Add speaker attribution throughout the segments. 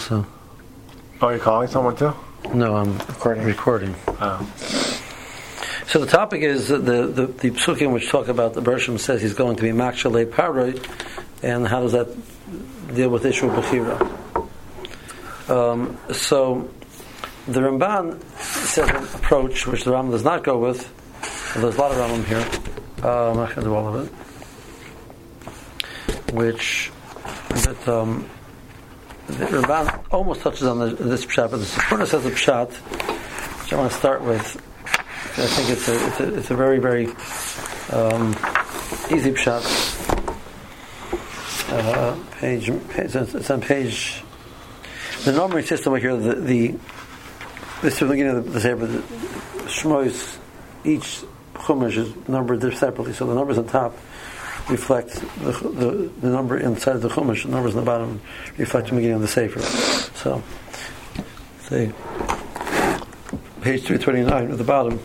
Speaker 1: So
Speaker 2: Oh, you're calling someone too?
Speaker 1: no, I'm recording. Recording.
Speaker 2: Oh.
Speaker 1: So the topic is the the the, the psukim which talk about the Bershom says he's going to be makshale paroi, and how does that deal with issue of bechira? Um, so the Ramban says an approach which the Rambam does not go with. There's a lot of Rambam here. Uh, I'm not going to do all of it. Which that um, the Ramban almost touches on the, this pshat, but the Sforno says a pshat, which I want to start with. I think it's a it's a, it's a very very um, easy pshat. Uh, page, page it's on page. The numbering system over here. The, the this is the beginning of the, the Sefer. The Shmois, each chumash is numbered separately, so the numbers on top reflect the, the, the number inside the chumash. The numbers on the bottom reflect the beginning of the Sefer. So, see, page three twenty nine at the bottom.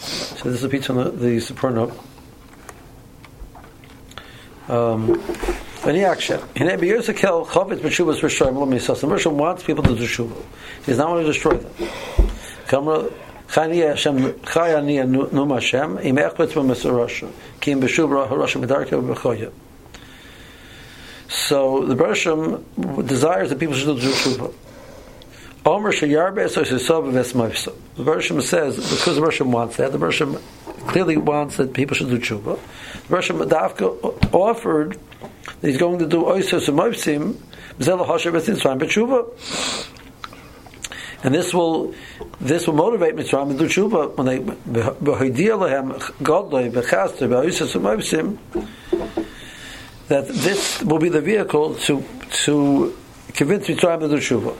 Speaker 1: So this is a piece on the, the support note. Um, V'niakshem. Hine b'yirzakel chavetz b'shuvas v'shoyim lo misas. The Mershom wants people to do shuva. He's not want to destroy them. Kamra So the Bershom desires that people should do shuva. Omer. The Bershom says because the Bershom wants that, the Bershom clearly wants that people should do tshuva. The Bershom Dafka offered that he's going to do oisos and moipsim, b'zel ha'asher b'tzitzaim b'tshuva. And this will this will motivate Mitzrayim to do tshuva when they b'hoidia lehem godloi b'chaster b'oisos and moipsim that this will be the vehicle to to convince Mitzrayim to do tshuva.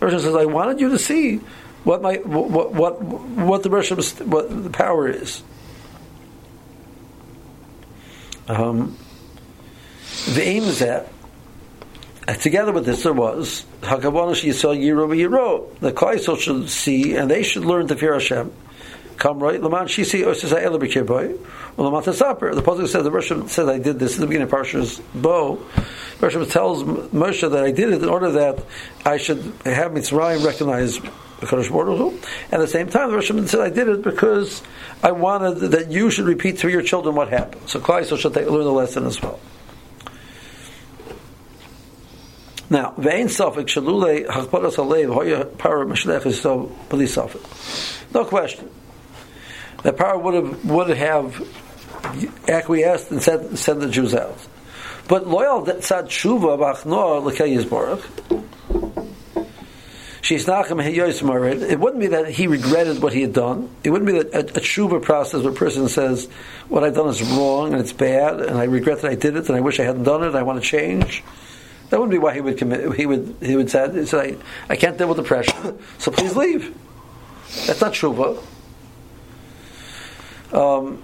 Speaker 1: Version says, I wanted you to see what my what what what the Bershom what the power is. Um, the aim is that together with this there was Hakavonash Yisrael Yiro Yiro. The Klaisel should see and they should learn to fear Hashem. Come right, Laman Shisi Osisa Ela B'Kirboy. Well, Laman Tasaper. The Pasuk says the Bershom says I did this in the beginning of Parshas Bo. Bershom tells Moshe that I did it in order that I should have Mitzrayim recognize. And at the same time, the Bershom said I did it because I wanted that you should repeat to your children what happened. So Klaisel should learn the lesson as well. Now, vein safek shalule hakparas alev hoya para mashlech is so beli safek. No question. The power would have would have acquiesced and sent sent the Jews out. But loyal tzad tshuva b'achnoa l'kei yizborach. It wouldn't be that he regretted what he had done. It wouldn't be that a, a tshuva process where a person says, "What I've done is wrong and it's bad, and I regret that I did it, and I wish I hadn't done it. And I want to change." That wouldn't be why he would commit. He would he would say, say I, I can't deal with the pressure, so please leave." That's not tshuva. Um,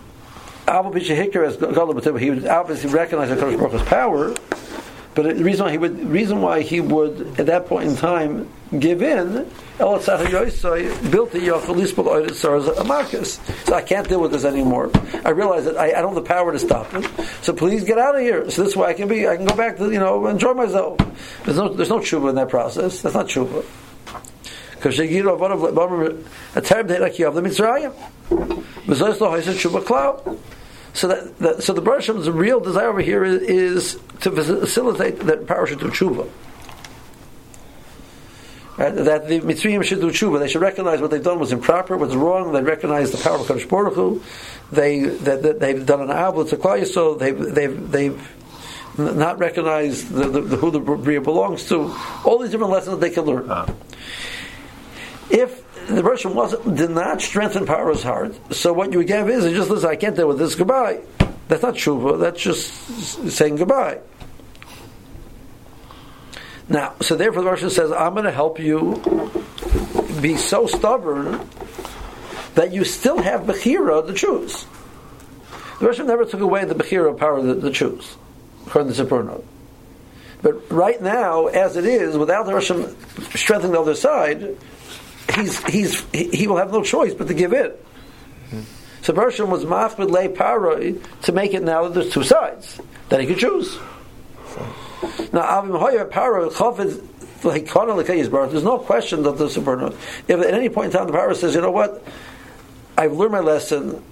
Speaker 1: Abba Bishahikar as Golub, he would obviously recognize the Kodesh Baruch power, but the reason why he would reason why he would at that point in time give in, built. So I can't deal with this anymore. I realize that I, I, don't have the power to stop it. So please get out of here. So this way I can be I can go back to you know enjoy myself. There's no there's no tshuva in that process. That's not tshuva. Because a term they like you have the. So that, that so the Bershom's real desire over here is, is to facilitate that power should do tshuva. Right? That the Mitzrayim should do tshuva. They should recognize what they've done was improper, was wrong. They recognize the power of Kadosh Baruch Hu. They that, that they've done an avot to Klal so they've they've they've not recognized the, the, the, who the Bria belongs to. All these different lessons that they can learn. Uh. If the person wasn't did not strengthen Paro's heart. So what you give is, it just listen, I can't deal with this. Goodbye. That's not tshuva. That's just saying goodbye. Now, so therefore, the Russian says, "I'm going to help you be so stubborn that you still have bechira to choose." The Russian never took away the bechira power to, to choose, according to Sforno. But right now, as it is, without the Russian strengthening the other side, he's, he's, he will have no choice but to give in. So Bershom was machmid lay paroi to make it now that there's two sides that he could choose. Now, Avim Hoya Paro Chafetz like is birth. There's no question that the Supernova. If at any point in time the Paro says, you know what, I've learned my lesson,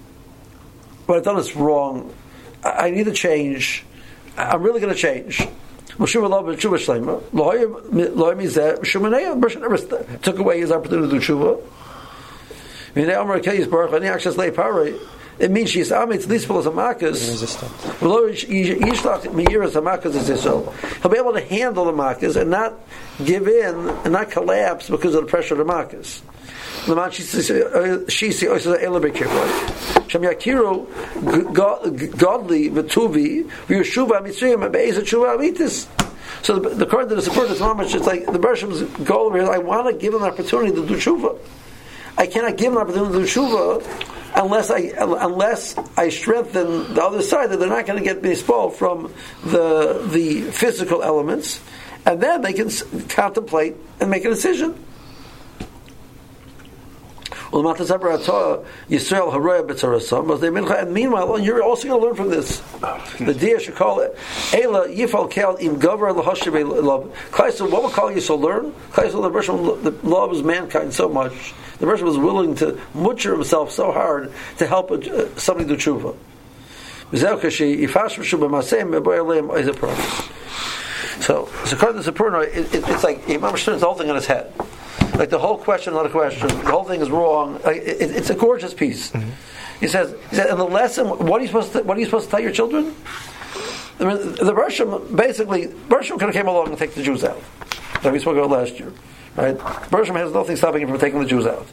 Speaker 1: what I've done is wrong. I, I need to change. I'm really going to change. Took away his opportunity to do tshuva. It means she's amit at least full of makas. He'll be able to handle the makas and not give in and not collapse because of the pressure of the makas. L'man shisi oisel elabe kibbutz. Shem yakiru godly v'tuvi v'yeshuva mitzrayim be'ez tshuva amitis. So the, the card that is supported from much it's like the Bershim's goal here is I want to give him an opportunity to do tshuva. I cannot give an opportunity to do tshuva unless I unless I strengthen the other side that they're not going to get baseball from the the physical elements, and then they can contemplate and make a decision. And meanwhile, you're also going to learn from this. The dia should call it Ela Yifal Kel Im Gover Love. What will call you so learn? The love is mankind so much. The person was willing to butcher himself so hard to help uh, somebody do tshuva. So, so according to Sforno, it, it, it's like Imam turns the whole on his head. Like the whole question, not a question. The whole thing is wrong. Like, it, it's a gorgeous piece. Mm-hmm. He says, he said, and the lesson. What are you supposed to? What are you supposed to tell your children? The, the Bershom basically Bershom could have came along and take the Jews out. Like we spoke about last year, right? Bershom has nothing stopping him from taking the Jews out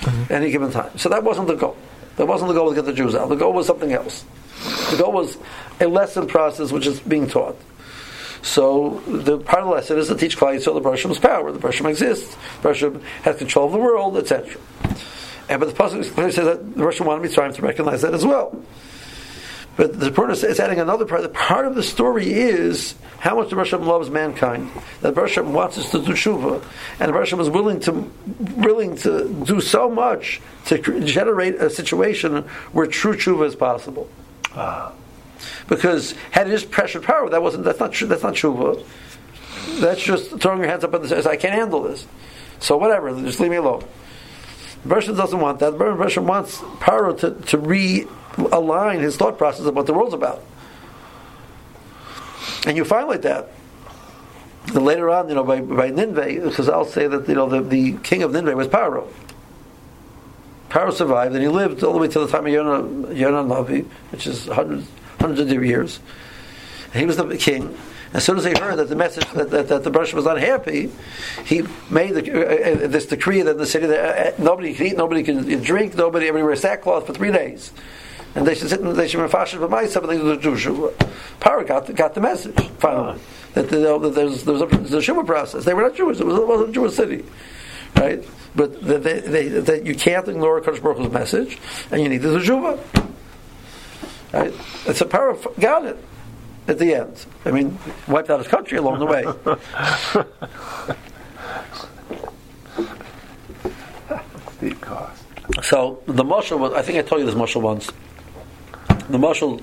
Speaker 1: mm-hmm. any given time. So that wasn't the goal. That wasn't the goal to get the Jews out. The goal was something else. The goal was a lesson process which is being taught. So the part of the lesson is to teach Klal Yisrael the Bershom's power. The Bershom exists. Bershom has control of the world, etc. And but the pasuk clearly says that the Bershom wanted Mitzrayim to recognize that as well. But the Purna is adding another part. The part of the story is how much the Bershom loves mankind. That Bershom wants us to do tshuva, and the Bershom is willing to willing to do so much to generate a situation where true tshuva is possible. Ah. Because had it is pressure power, that wasn't that's not that's not tshuva. That's just throwing your hands up and says, I can't handle this. So whatever, just leave me alone. The doesn't want that. The wants Paro to, to realign his thought process of what the world's about. And you find like that. And later on, you know, by, by Ninveh, because I'll say that you know the, the king of Ninveh was Paro. Paro survived, and he lived all the way to the time of Yonah, Yonah Navi, which is hundreds, hundreds of years. And he was the king. As soon as he heard that the message that, that, that the Brush was unhappy, he made the, uh, uh, this decree that the city that uh, nobody can eat, nobody can drink, nobody everywhere sackcloth for three days, and they should sit and they should be fashion but my something to the Jewish. Power got got the message finally that, know, that a, there's a process. They were not Jewish. It, was, it wasn't a Jewish city, right? But that they, you can't ignore Hu's message, and you need the Juva. Right? It's a power got it at the end. I mean, wiped out his country along the way.
Speaker 2: Steep cost.
Speaker 1: So the marshal was, I think I told you this marshal once. The marshal,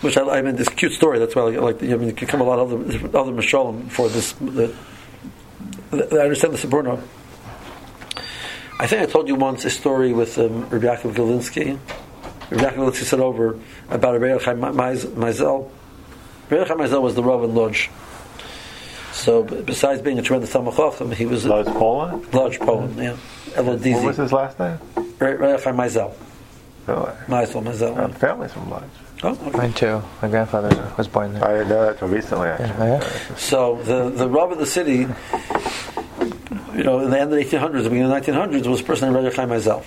Speaker 1: which I, I mean, this cute story. That's why I like. I mean, it could come a lot of other other mashalim for this. The, the, I understand the Sforno. I think I told you once a story with um, Rabbi Yaakov Galinsky. Rabbi Yaakov Galinsky said over about Rabbi Chaim Maisel. Rabbi Chaim Maisel was the Rav in Lodz. So besides being a tremendous Talmud he was
Speaker 2: Lodz Poland.
Speaker 1: Lodz Poland, yeah.
Speaker 2: What was his last name?
Speaker 1: Rabbi Chaim Maisel.
Speaker 2: Really?
Speaker 1: Maisel Maisel.
Speaker 2: My family's from Lodz.
Speaker 1: Oh, okay.
Speaker 3: Mine too. My grandfather was born there.
Speaker 2: I didn't know that until recently. Actually.
Speaker 3: Yeah, yeah.
Speaker 1: So the the Rav of the city, you know, in the end of the 1800s, the beginning of the 1900s, was a person named Rabbi Chaim Maisel.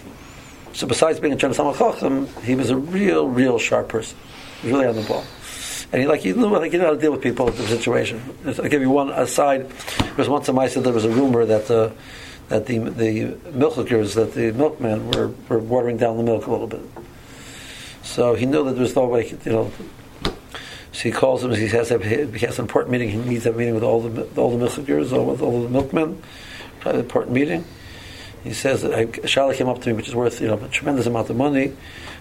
Speaker 1: So besides being a Chen Chacham, he was a real, real sharp person. He was really on the ball. And he like he knew like he knew how to deal with people in the situation. I'll give you one aside. Because once in said there was a rumor that the uh, that the the milkers that the milkmen were, were watering down the milk a little bit. So he knew that there was no way, you know. So he calls him. He has a, he has an important meeting. He needs a meeting with all the all the milkers, all with all the milkmen. An important meeting. He says that Charlotte came up to me, which is worth you know a tremendous amount of money,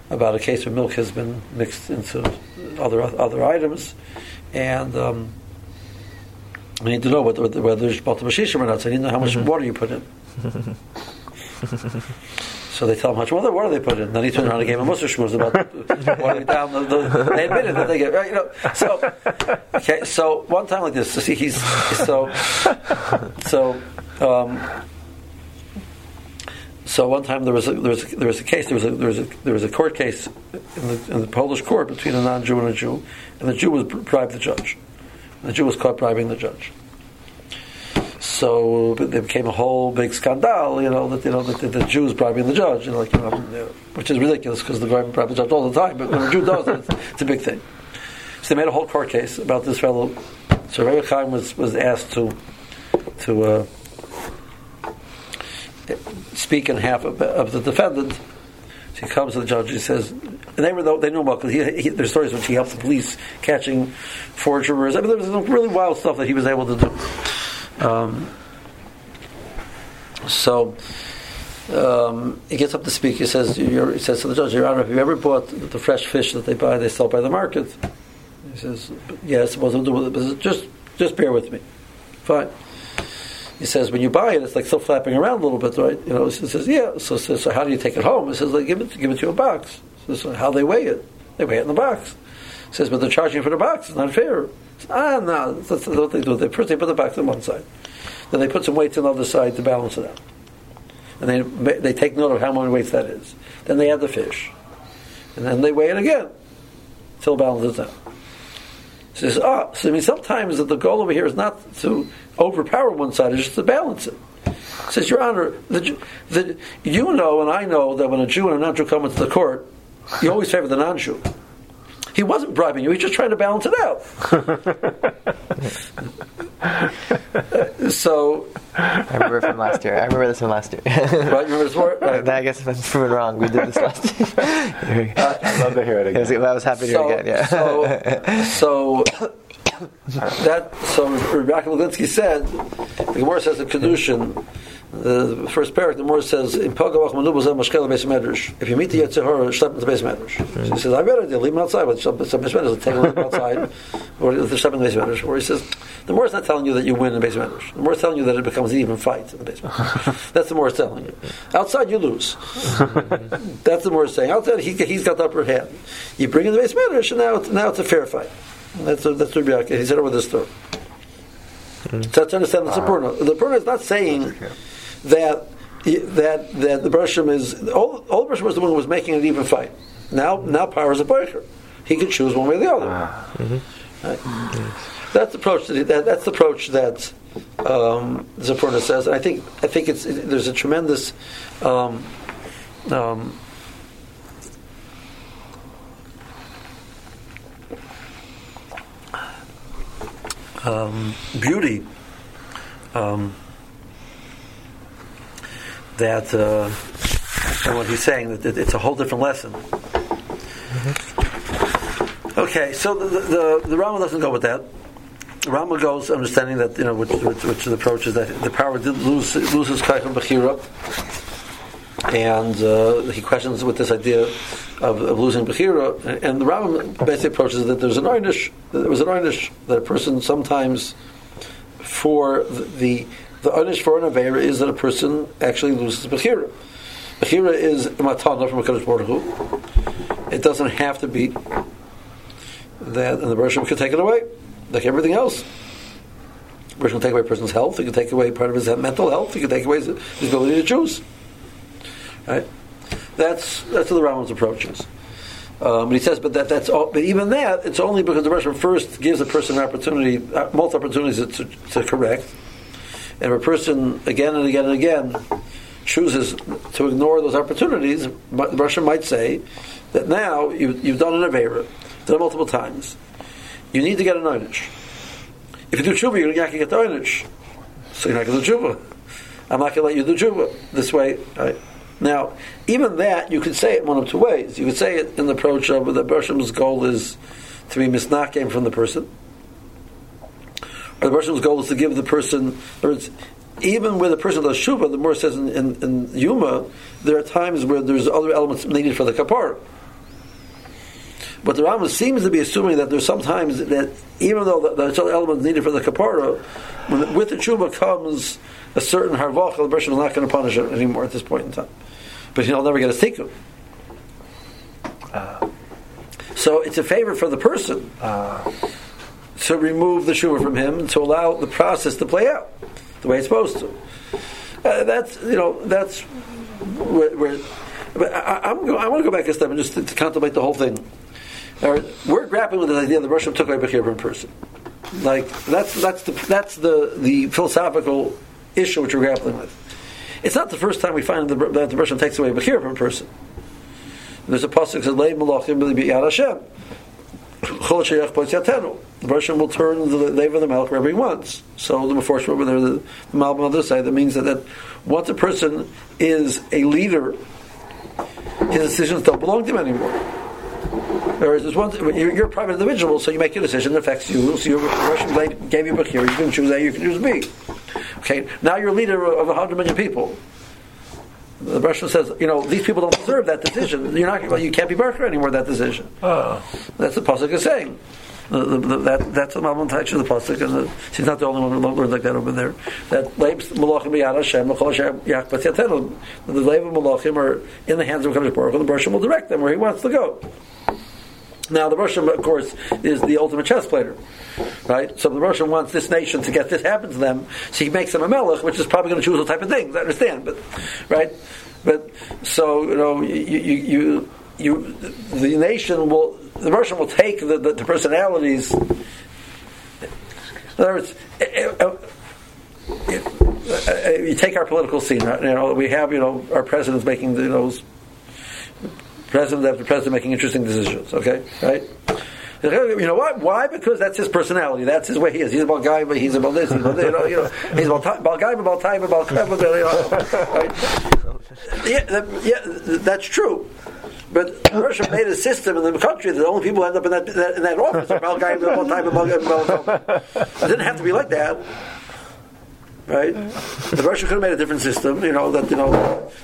Speaker 1: about a case where milk has been mixed into other other items, and um, I need to know whether, whether there's Balta Bashishim or not, so I need to know how much
Speaker 3: Mm-hmm.
Speaker 1: water you put in. so they tell him how much water, water they put in. Then he turned around and gave him a Shmuz about watering down the, the, They admitted that they get, right, you know. So, okay, so one time like this, so see, he's, so, so, um, so one time there was a, there was a, there was a case there was a, there was a there was a court case in the, in the Polish court between a non-Jew and a Jew, and the Jew was bribed the judge. And the Jew was caught bribing the judge. So there became a whole big scandal, you know, that you know that the, the Jew is bribing the judge, you know, like, you know, which is ridiculous because the guy bribes the judge all the time. But when a Jew does it, it's, it's a big thing. So they made a whole court case about this fellow. So Rebbe Chaim was was asked to to. Uh, speak in half of, of the defendant. He comes to the judge. He says, and they were they knew well because he, he, there's stories which he helped the police catching forgers. I mean, there was some really wild stuff that he was able to do. Um, so um, he gets up to speak. He says, he says to the judge, Your Honor, have you ever bought the fresh fish that they buy? They sell by the market. He says, Yes. What does it do with it? Just just bear with me. Fine he says when you buy it, it's like still flapping around a little bit, right? You know, he says, yeah. So, so, so how do you take it home? He says, like, give it, give it to you a box. He says, how they weigh it? They weigh it in the box. He says, but they're charging for the box. It's not fair. Says, ah, no, that's what they do. They first they put the box on one side, then they put some weights on the other side to balance it out, and they they take note of how many weights that is. Then they add the fish, and then they weigh it again till it balances out. He says, ah, so I mean, sometimes the goal over here is not to overpower one side, it's just to balance it. He says, Your Honor, the, the, you know and I know that when a Jew and a non-Jew come into the court, you always favor the non-Jew. He wasn't bribing you; he's just trying to balance it out. so,
Speaker 3: I remember from last year. I remember this from last year.
Speaker 1: right, you remember this part? Right.
Speaker 3: I guess I'm proven wrong, we did this last year.
Speaker 2: Uh, I'd love to hear it
Speaker 3: I was,
Speaker 2: again.
Speaker 3: I was happy to hear it again. Yeah.
Speaker 1: so, so that so Rabbi Levinsky said the Gemara says in Kedushin, the first parak, the Gemara says in Pagavach Manubas Mashkel Beis Medrash. If you meet the yetzer hara, schlep into Beis Medrash. So he says, I better leave him outside, but some Beis Medrash, take him outside, or the schlep in the Beis Medrash. Or he says, the Gemara is not telling you that you win in Beis Medrash. The Gemara is telling you that it becomes an even fight in the Beis Medrash. That's the Gemara is telling you. Outside, you lose. That's the Gemara is saying. Outside, he, he's got the upper hand. You bring in the Beis Medrash, and now it's, now it's a fair fight. That's that's Rabbi. He said with this story. Mm. So to understand ah. the Sforno. The Sforno is not saying that that that the Bershom is all all the Bershom was the one who was making an even fight. Now now power is a breaker. He can choose one way or the other. Right? That's the approach that, that that's the approach that um, Sforno says. And I think I think it's it, there's a tremendous um, um, um, beauty um, that uh, and what he's saying that it's a whole different lesson. Okay, so the the, the Rama doesn't go with that. Rama goes understanding that you know which which, which approach is that the power lose loses Kaifan Bechira, and uh, he questions with this idea of, of losing Bechira, and the Rama basically approaches that there's an einish, there was an einish that a person sometimes for the the einish for an avera is that a person actually loses Bechira. Bechira is matana from a Kadosh Baruch Hu. It doesn't have to be that, and the Bereshim can take it away, like everything else. The can take away a person's health. It can take away part of his mental health. It can take away his, ability to choose. Right? That's that's what the Rambam's approach is. Um, but he says, but that that's all, but even that, it's only because the Bereshim first gives a person an opportunity, uh, multiple opportunities to, to correct, and if a person again and again and again chooses to ignore those opportunities, the Bereshim might say that now you, you've done an avera done it multiple times. You need to get an einish. If you do tshuva, you're not going to get the einish. So you're not going to do tshuva. I'm not going to let you do tshuva this way. Right? Now, even that, you could say it one of two ways. You could say it in the approach of the Bershom's goal is to be misnakim from the person. The Bershom's goal is to give the person, even with a person does tshuva, the more says in, in, in Yuma, there are times where there's other elements needed for the kapara. But the Rambam seems to be assuming that there's sometimes that even though the, the other elements needed for the kapara, when, with the tshuva comes a certain harvach, the person is not going to punish it anymore at this point in time. But he'll never get a tikkun. Uh. So it's a favor for the person uh. To remove the tshuva from him and to allow the process to play out the way it's supposed to. Uh, that's you know that's where. where but I, am I want to go back a step and just to, to contemplate the whole thing. we're grappling with the idea that Russia took away Bechir from person. Like that's that's the that's the the philosophical issue which we're grappling with. It's not the first time we find that the Russian takes away Bechir from a person. There's a pasuk that says "Lei malachim b'yad Hashem." The Russian will turn the leva of the milk wherever he wants. So the Meforsh over there, the, the on this side, that means that, that once a person is a leader, his decisions don't belong to him anymore. Whereas there's one, you're, you're, a private individual, so you make your decision, it affects you. So your Russian gave you a here, you can choose A, you can choose B. Okay, now you're a leader of a hundred million people. The Russian says, you know, these people don't deserve that decision. You're not, well, you can't be Berker anymore. That decision. Oh. That's the pasuk is saying. The, the, the, that, that's the Malbim touch of the pasuk, and she's not the only one who learns like that over there. That leibs malachim b'yad Hashem, yatenu. The leib of malachim are in the hands of Hakadosh Baruch, and the Russian will direct them where he wants to go. Now, the Russian, of course, is the ultimate chess player, right? So the Russian wants this nation to get this happen to them, so he makes them a melech, which is probably going to choose all type of things. I understand, but right? But so you know, you you, you, you the nation will, the Russian will take the, the, the personalities. In other words. It, it, it, you take our political scene. You know, we have you know our presidents making you know president after president making interesting decisions. Okay, right? You know why? Why? Because that's his personality. That's his way he is. He's about guy, but he's about this. He's about you know, you know he's about about guy, about time, about clever. You know, right? Yeah, that, yeah, that's true. But Russia made a system in the country that the only people who end up in that, that in that office are about guy, about time, about, about, It didn't have to be like that right? The Russia could have made a different system, you know, that you know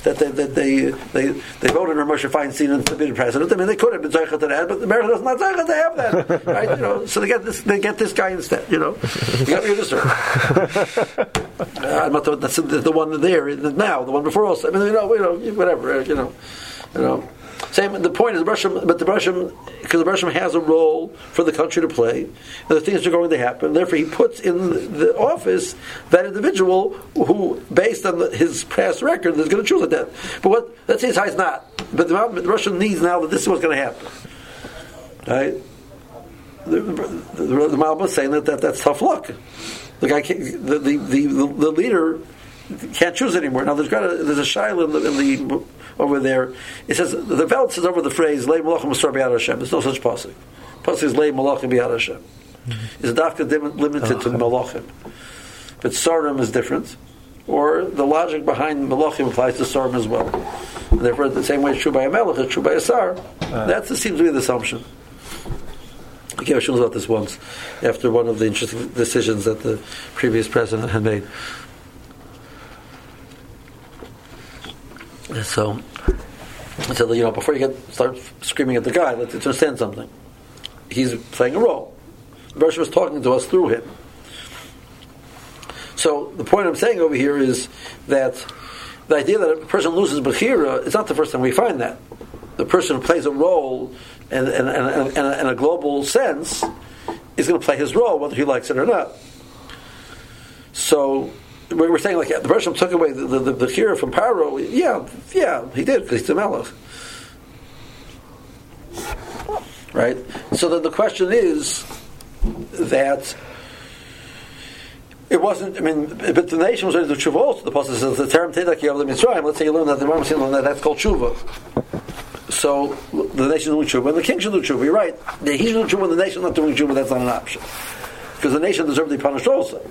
Speaker 1: that they that they they, they voted on Moshe Feinstein to be the president. I mean, they could have been zeichet to that, but America does not zeichet to have that, right? You know, so they get this they get this guy instead. You know, you got to this uh, I'm not the, that's the, the one there now, the one before us. I mean, you know, you know, whatever, you know, you know. Same. The point is, Russian, but the Russian, because the Russian has a role for the country to play. The things are going to happen. Therefore, he puts in the office that individual who, based on the, his past record, is going to choose at that. But what? Let's say it's not. But the, the Russian needs now that this is what's going to happen. Right. The, the, the, the Malbim is saying that, that that's tough luck. The guy, the, the, the, the leader can't choose anymore. Now there's got a, there's a shaila in the, in the over there. It says the Velt says over the phrase "Lei Malachim Masar B'Yad Hashem." There's no such pasuk. Pasuk is "Lei Malachim B'Yad Hashem." Mm-hmm. Is dafka limited to Malachim, but Sarim is different. Or the logic behind Malachim applies to Sarim as well. And therefore, the same way it's true by a Melech, it's true by a Sar. Uh, that seems to be the assumption. I gave a about this once after one of the interesting decisions that the previous president had made. So, so you know, before you get start screaming at the guy, let's understand something. He's playing a role. Bershom was talking to us through him. So the point I'm saying over here is that the idea that a person loses Bechira, it's not the first time we find that. The person who plays a role in, in, in, in a global sense is going to play his role, whether he likes it or not. So we're saying like the Bershom took away the the, the, the from Paro. Yeah, yeah, he did because he's a melech. Right. So then the question is that it wasn't. I mean, but the nation was ready to tshuva also. The pasuk says the term tedak of the Mitzrayim. Let's say you learn that the Rambam learn that that's called tshuva. So the nation doing tshuva, and the king should do tshuva. You're right. He should do tshuva, and the nation not doing tshuva. That's not an option because the nation be punished also.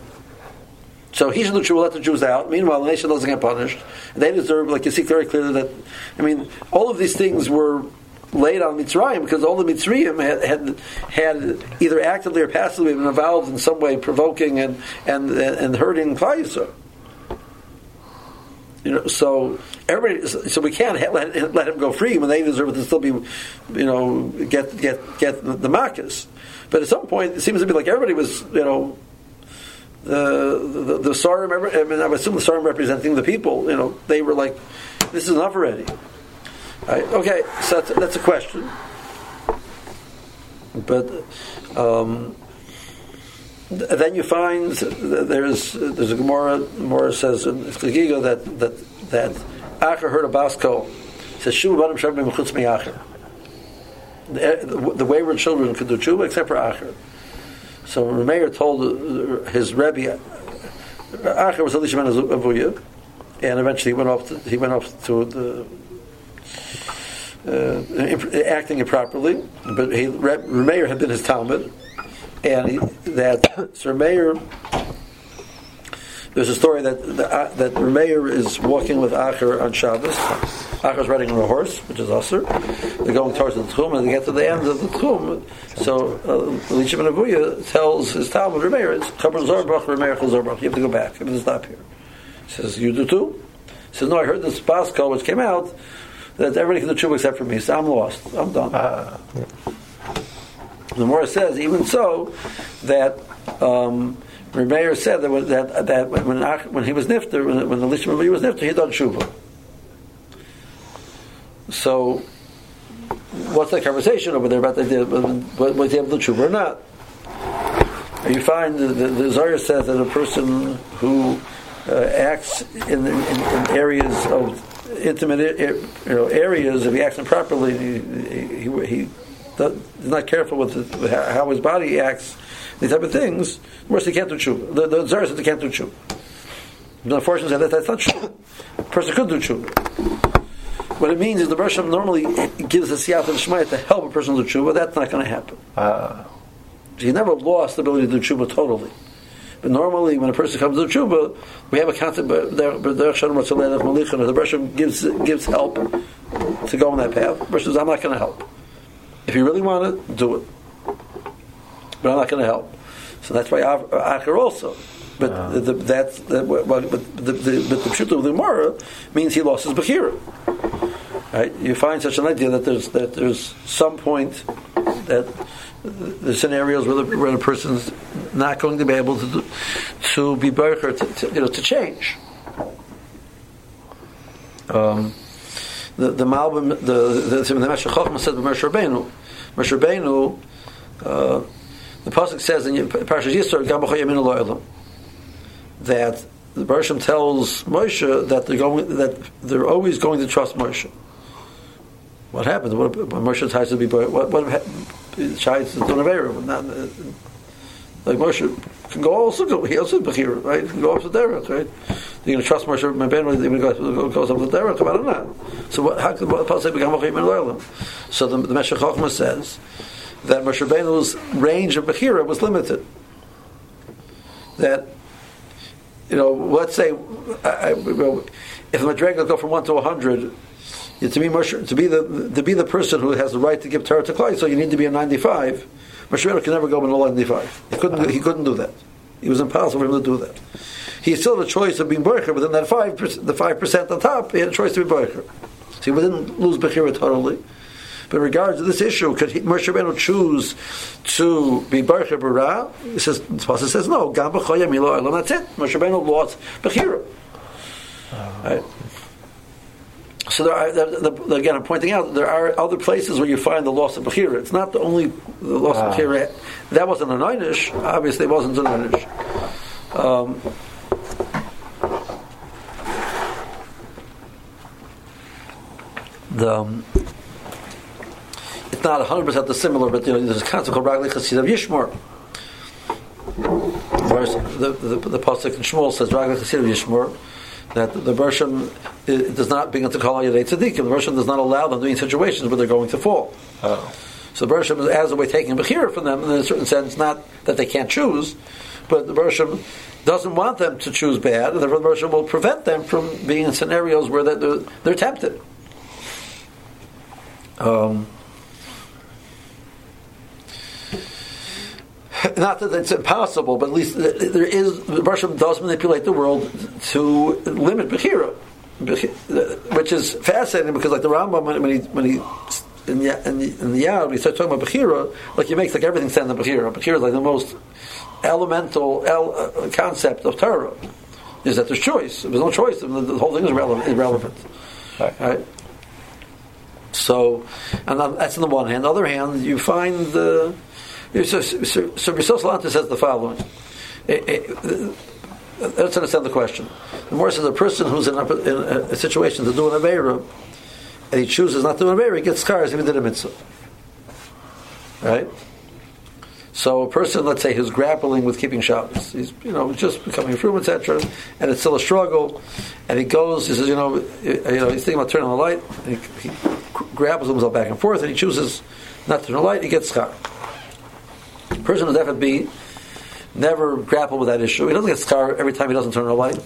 Speaker 1: So he should do tshuva, let the Jews out. Meanwhile, the nation doesn't get punished. They deserve, like you see very clearly that, I mean, all of these things were laid on Mitzrayim because all the Mitzrayim had, had, had either actively or passively been involved in some way, provoking and and and hurting Klal You know, so everybody, so we can't let, let him go free when they deserve to still be, you know, get get get the, the marcus. But at some point, it seems to be like everybody was, you know, the the, the Sarim, I mean, I assume the Sarim representing the people, you know, they were like, this is enough already. Right? Okay, so that's, that's a question. But um, th- then you find there's there's a Gemara. Gemara says in Chagiga that that that Acher heard a Basko says Shuv Banim Shabim Chutz Acher. The, the wayward children could do tshuva except for Acher. So Rameir told his Rebbe Acher was Elisha ben Avuya, and eventually he went off. To, he went off to the uh, acting improperly, but he, Remeir had been his Talmud, and he, that Sir Meir. There's a story that uh, that Remeir is walking with Acher on Shabbos. Acher's riding on a horse, which is Aser. They're going towards the Tchum, and they get to the end of the Tchum. So uh, Elisha ben Avuya tells his Talmud Remeir, "It's Chabar Zorbrach, Remeir Zorbrach. You have to go back. You have to stop here." He says, "You do too." He says, "No, I heard this Basco which came out." that everybody can do tshuva except for me, so I'm lost. I'm done. Uh, the Morah says, even so, that um, Remeir said that, that, that when, when he was nifter, when, when the Lishma was nifter, he done tshuva. So, what's the conversation over there about the, idea? was he able to tshuva or not? You find the, the, the Zohar says that a person who uh, acts in, in, in areas of intimate you know, areas, if he acts improperly, he, he, he is not careful with the, how his body acts, these type of things, he can't do tshuva. The, the Zohar says he can't do tshuva. The unfortunately, that, that's not true. A person could do tshuva. What it means is the Rosh normally gives the siyat and shmaya to help a person do tshuva. That's not going to happen. Uh. He never lost the ability to do tshuva totally. But normally, when a person comes to tshuva, we have a concept. The Bershom gives gives help to go on that path. Bershom says, "I'm not going to help. If you really want it, do it. But I'm not going to help." So that's why Acher also. But uh-huh. the, that's the, but the, the, but the pshuta of the Gemara means he lost his bechira. Right? You find such an idea that there's that there's some point that the scenarios where the, where the person's not going to be able to to be burger to, to, you know to change. Um, the the Malbim the the, the, the Chochmah said Moshe Rabbeinu, Moshe Rabbeinu, uh, the pasuk says in Parashas Yisro Gam Yamin that the Bershom tells Moshe that they're going that they're always going to trust Moshe. What happens? What, when Moshe tries to be what what Shai to Avera, not uh, like Moshe can go also he also Bechira, right? Can go up to Derek, right? You're going to trust Moshe my Ben when he goes up to Derek, I don't. So what, how could Paul say become So the, the Meshech Chochmah says that Moshe Rabbeinu's range of Bechira was limited. That you know, let's say I, I, if the Madrega go from one to a hundred, to be Moshe, to be the to be the person who has the right to give Torah to Klai, so you need to be a 95. Moshe Rabbeinu can never go below 95. He couldn't. He couldn't do that. It was impossible for him to do that. He still had a choice of being Bercher, but then that five the five percent on top, he had a choice to be Bercher. So he didn't lose Bechira totally. But in regards to this issue, could he, Moshe Rabbeinu choose to be Bercher Bara? He says, the Pasuk says no. Gam Milo That's it. Moshe Rabbeinu lost Bechira. Right? So there are, the, the, again, I'm pointing out there are other places where you find the loss of Bechira. It's not the only the loss wow. of Bechira. That wasn't an Einish. Obviously, it wasn't an Einish. Um, the, um, it's not 100% the similar, but you know, there's a concept called Ragli Chasidav Yishmor. Verse, the, the, the, the Pasuk in Shmuel says Ragli Chasidav Yishmor that the Bershom does not begin to call Yadei Tzaddikim. The Bershom does not allow them to be in situations where they're going to fall. Oh. So the Bershom is as a way taking Bechira from them, in a certain sense, not that they can't choose, but the Bershom doesn't want them to choose bad, and therefore the Bershom will prevent them from being in scenarios where they're, they're, they're tempted. Um, not that it's impossible, but at least there is the Bershom does manipulate the world to limit Bechira. which is fascinating because like the Rambam when, when he when he in the in the, in the Yad, we start talking about Bechira, like he makes like everything stand on Bechira. Bechira is like the most elemental el, uh, concept of Torah. Is that there's choice? If there's no choice, the, the whole thing is irrelevant. irrelevant.
Speaker 2: Right.
Speaker 1: right? So, and that's on the one hand. On the other hand, you find the. So, so, so says the following. Eh, eh, it, it, let's understand the question. The more says a person who's in a, in a situation to do an Aveira, and he chooses not to do an Aveira, he gets scars he did a mitzvah. Right? So a person, let's say, who's grappling with keeping Shabbos, he's you know just becoming from etc., and it's still a struggle, and he goes, he says, you know, eh, you know, he's thinking about turning on the light, and he, he grabbles himself back and forth, and he chooses not to turn the light, he gets scar. A person who's FFB never grappled with that issue. He doesn't get scar every time he doesn't turn on the light.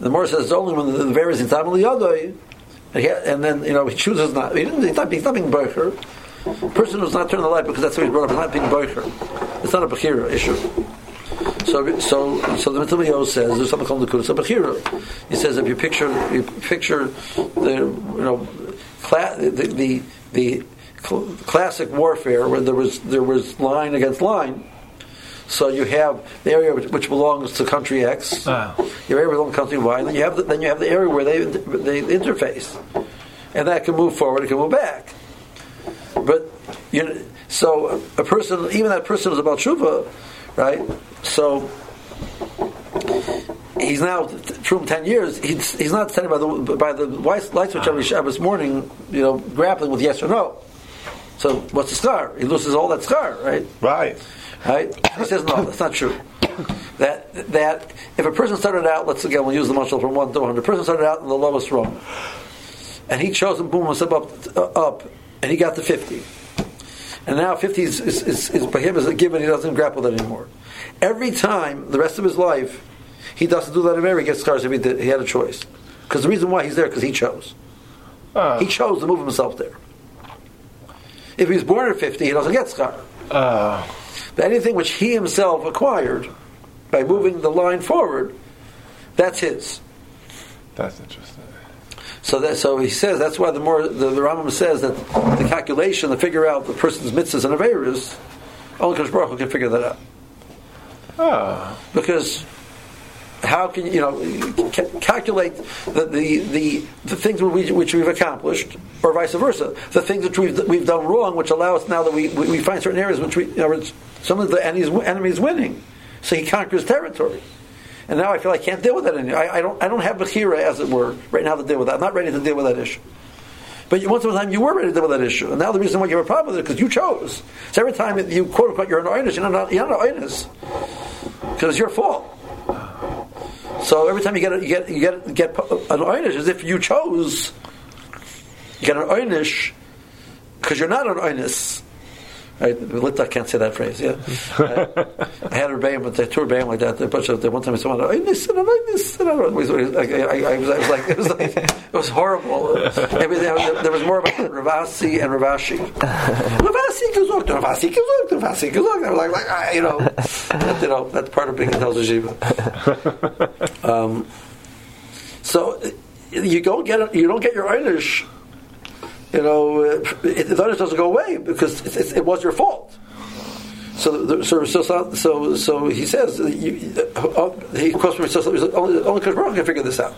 Speaker 1: The Morris says it's only when the, various in time and then you know he chooses not. He he's not, he's not being. A person who's not turning the light because that's what he's brought up is not being boicher. It's not a bechira issue. So, so, so the Mitzvah says there's something called the Kudus Bechira. He says if you picture, you picture the, you know, cla- the, the, the cl- classic warfare where there was there was line against line. So you have the area which, belongs to country X,
Speaker 4: Ah.
Speaker 1: your area belongs to country Y, and then you have the, then you have the area where they they interface, and that can move forward, it can move back. But you so a person, even that person is about tshuva, right? So he's now from ten years. He's, he's not standing by the by the light light switch every Shabbos morning, you know, grappling with yes or no. So what's the scar? He loses all that scar, right?
Speaker 2: Right.
Speaker 1: Right? He says no, that's not true. That that if a person started out, let's again we'll use the muscle from one to one. The person started out in the lowest rung, and he chose and boom, step up uh, up, and he got to fifty. And now 50 is, is, is, is by him is a given, he doesn't grapple with it anymore. Every time, the rest of his life, he doesn't do that ever, he gets scars if he, did, he had a choice. Because the reason why he's there, because he chose.
Speaker 2: Uh,
Speaker 1: He chose to move himself there. If he was born at 50, he doesn't get scar.
Speaker 2: uh,
Speaker 1: But anything which he himself acquired by moving the line forward, that's his.
Speaker 2: that's interesting.
Speaker 1: So that so he says that's why the more the, the Rambam says that the calculation to figure out the person's mitzvahs and averas, only Kodesh Baruch Hu can figure that out.
Speaker 2: Oh,
Speaker 1: Because how can you know calculate the, the, the, the things which, which we've accomplished, or vice versa, the things which we've, we've done wrong, which allow us now that we, we, we find certain areas which we, you know, some of the enemy's, enemy's winning, so he conquers territory. And now I feel I can't deal with that anymore. I, I don't. I don't have bechira, as it were, right now to deal with that. I'm not ready to deal with that issue. But once upon a time, you were ready to deal with that issue, and now the reason why you have a problem with it is because you chose. So every time you quote unquote you're an oinus, you're not. You're not an oinus because it's your fault. So every time you get a, you get you get get an oinish as if you chose. You get an oinish because you're not an oinus. Right? Litta can't say that phrase. Yeah, I, I had a rebbeim, but they two rebbeim like that. A bunch of one time I saw one and an and. I, I, I, was, I was like, it was like, it was horrible. I mean, there, there was more about Ravasi and Ravashi. Ravasi gesagt, Ravasi gesagt, Ravasi gesagt. I was like, like I, you know, that, you know, that's part of being a Tel Shiva. Um, so you don't get you don't get your Einish. You know, uh, it, the Einish doesn't go away because it, it, it was your fault. So, the, so, so, so, so he says, you, uh, he quotes from himself, only, only Kosh can figure this out.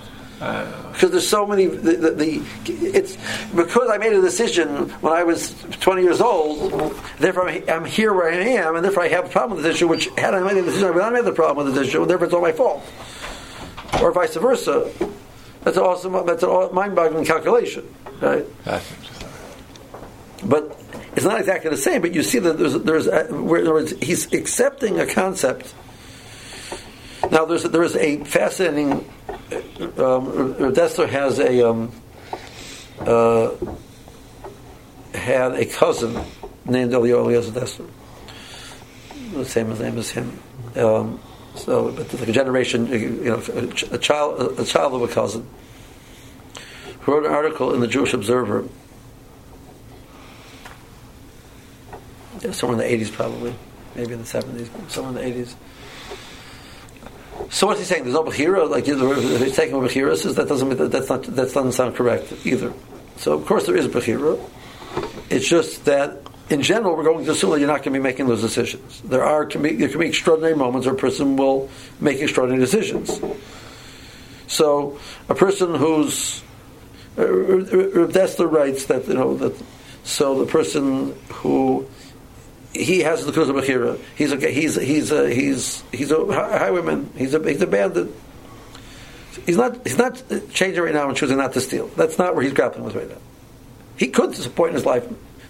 Speaker 1: Because there's so many, the, the, the, it's because I made a decision when I was 20 years old. Therefore, I'm, I'm here where I am, and therefore I have a problem with this issue. Which had I made a decision, I would not have the problem with this issue, and therefore it's all my fault, or vice versa. That's an awesome. That's a mind-boggling calculation, right? But it's not exactly the same. But you see that there's there's a, where there is, he's accepting a concept. Now there's there is a fascinating. Um, Dessler has a um, uh, had a cousin named Elio Eliezer Dessler. The same name as him. Um, so, but like a generation, you know, a, child, a child of a cousin, who wrote an article in the Jewish Observer somewhere in the 80s probably, maybe in the 70s, somewhere in the 80s. So what's he saying? There's no bechira. Like if he's taking a says that doesn't mean that, that's not that doesn't sound correct either. So of course there is bechira. It's just that in general we're going to assume that you're not going to be making those decisions. There are can be, there can be extraordinary moments where a person will make extraordinary decisions. So a person who's uh, uh, uh that's the rights that you know that. So the person who he has the kuzma bechira. He's a uh, he's he's a, he's he's a highwayman. He's a he's a bandit. He's not he's not changing right now and choosing not to steal. That's not where he's grappling with right now. He could at some point in his life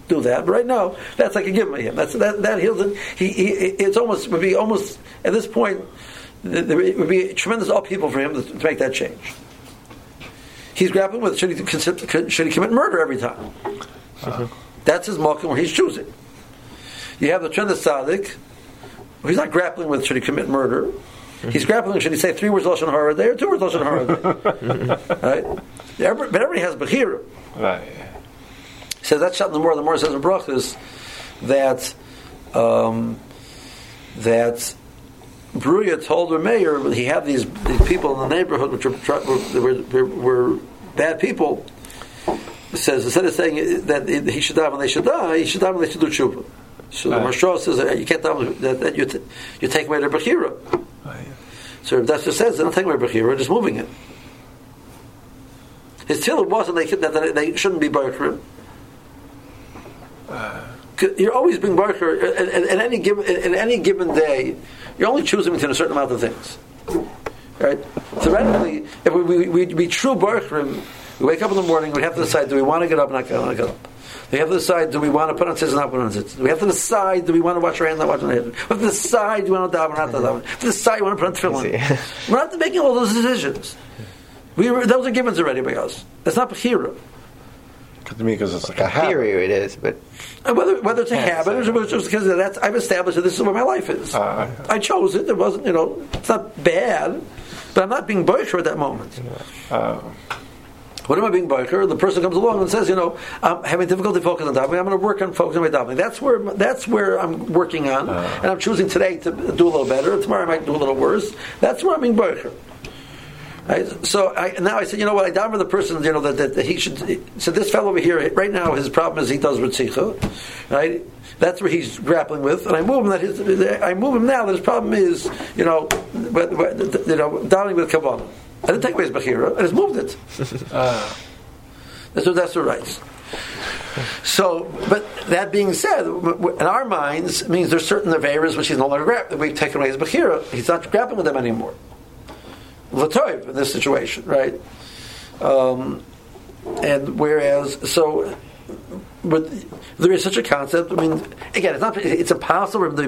Speaker 1: do that, but right now that's like a given to him. That's that that heals it. He, he it's almost would be almost at this point it would be tremendous upheaval for him to, make that change. He's grappling with should he, should he commit murder every time? Uh-huh. That's his malkum where he's choosing. You have the trend of tzaddik. He's not grappling with should he commit murder. Mm-hmm. He's grappling should he say three words lashon hara a day or two words lashon hara a day. right? But everybody has bechira.
Speaker 2: Right.
Speaker 1: Says that's something more. The more says in brachas that um, that Bruria told the mayor he had these, these people in the neighborhood which were, were, were, were bad people. It says instead of saying that he should die when they should die, he should die when they should do tshuva. So right. the Maharsha says you can't tell them that, that you, t- you take away their Bechira. Right. So if that's what says, they don't take away Bechira, just moving it. His tefillah wasn't they, that they shouldn't be uh. Uh, you're always being Baruch at, at, any given at any given day. You're only choosing between a certain amount of things, right? Theoretically, if we, we, we, we true Baruch we wake up in the morning, we have to decide: do we want to get up or not want to get up? We have to decide: do we want to put on tzitzit or not put on tzitzit? We have to decide: do we want to wash our hands, not wash our hands? We have to decide: do we want to daven or not daven? We have to decide: do we want to put on tefillin? We're not making all those decisions. We those are givens already by us. That's not bechira.
Speaker 2: To me, because it's like a habit.
Speaker 3: Theory, it is, but
Speaker 1: and whether whether it's a habit or just because that's I've established that this is where my life is. Uh, I chose it. It wasn't, you know, it's not bad, but I'm not being boister at that moment. Uh, what am I being biker? The person comes along and says, you know, I'm having difficulty focusing on davening. I'm going to work on focusing on my davening. That's where that's where I'm working on, uh, and I'm choosing today to do a little better. Tomorrow I might do a little worse. That's where I'm being biker. Right? So I, now I said, you know what? I daven the person, you know, that, that, that, he should. So this fellow over here, right now, his problem is he does ritzicha, right? That's where he's grappling with, and I move him. That his, I move him now. That his problem is, you know, you know, davening with kavanah. I didn't take away his bechira. I just moved it. uh. That's what that's the rights. So, but that being said, in our minds, means there's certain averas which he's no longer grabbing. We've taken away his bechira. He's not grappling with them anymore. Latoiv in this situation, right? Um, and whereas, so, but there is such a concept. I mean, again, it's not. It's impossible to be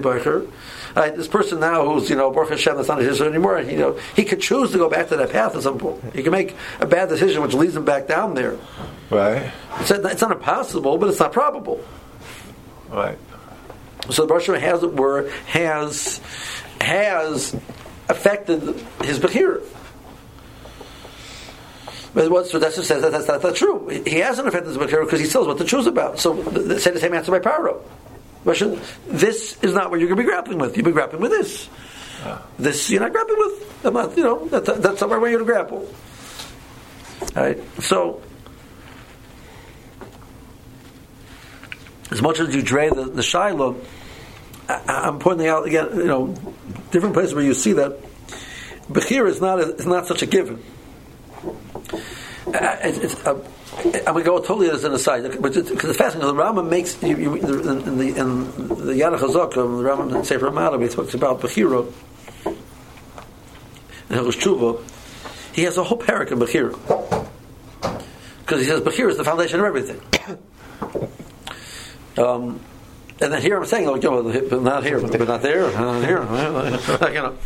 Speaker 1: uh, this person now who's you know Baruch Hashem that's not his anymore. You know he could choose to go back to that path at some point. He can make a bad decision which leads him back down there.
Speaker 2: Right.
Speaker 1: It's, it's not impossible, but it's not probable.
Speaker 2: Right.
Speaker 1: So the Baruch Hashem has it where has has affected his behir. But what Sudessa says that that's not, that's true. He hasn't affected his behir because he still knows what to choose about. So say the same answer by Paro. Russian, this is not what you're going to be grappling with. You'll be grappling with this. Uh. This you're not grappling with. I'm not, you know, that, that, that's not where you're to grapple. All right. So, as much as you dray the, the Shiloh, I, am pointing out again, you know, different places where you see that Bechir is not a, is not such a given. Uh, it's, it's a, I'm going to go totally as an aside, but because it's fascinating. The Rama makes you, you, in the in the Yad Chazaka, the Rambam in Sefer Malav, he talks about Bechira and Hilchos Tshuva. He has a whole parak in Bechira because he says Bechira is the foundation of everything. Um, and then here I'm saying, like, oh, but not here, but not there, not here, uh, you know.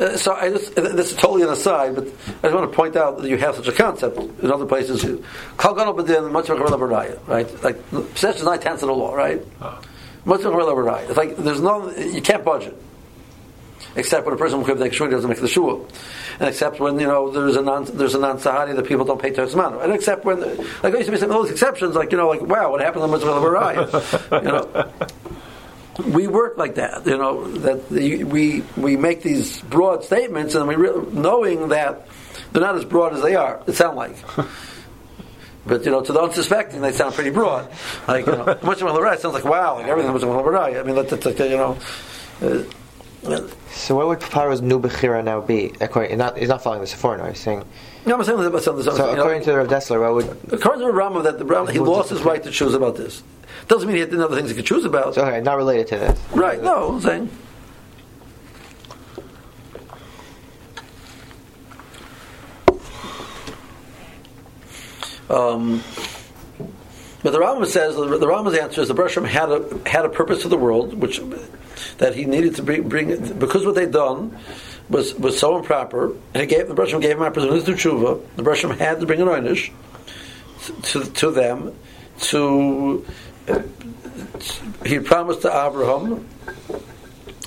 Speaker 1: Uh, so I just, uh, this is totally an aside, but I just want to point out that you have such a concept in other places. Kal Gadol B'Din, much of a right? Like possession is nine tenths of the law, right? Oh. Much of a It's like there's no, you can't budget, except when a person who makes sure he doesn't make the shul, and except when you know there's a non there's a non sahari that people don't pay to Tosmanu, and except when like I used to be saying those exceptions, like you know, like wow, what happened to Mitzvah Baraya, you know. we work like that, you know, that the, we we make these broad statements and we re- knowing that they're not as broad as they are. It sound like. But you know, to the unsuspecting, they sound pretty broad. Like you know, Moshe Malachai sounds like wow, like everything Moshe Malachai. I mean, that, that's like you know. Uh,
Speaker 3: So what would Paro's new Bechira now be? According, he's not, he's not following the Sforno, he's saying...
Speaker 1: no, I'm saying that about something.
Speaker 3: So
Speaker 1: you know,
Speaker 3: according to Rav Dessler, what would...
Speaker 1: according to the Rambam, that the Rambam, he lost his right to choose about this. Doesn't mean he had other things he could choose about.
Speaker 3: So, okay, not related to this.
Speaker 1: Right? No, I'm saying. Um, but the Rambam says the, the Rambam's answer is the Bershom had a had a purpose for the world, which that he needed to bring, bring because what they'd done was was so improper, and he gave the Bershom gave him opportunity to tshuva. The Bershom had to bring an einish to to them to. Uh, he promised to Abraham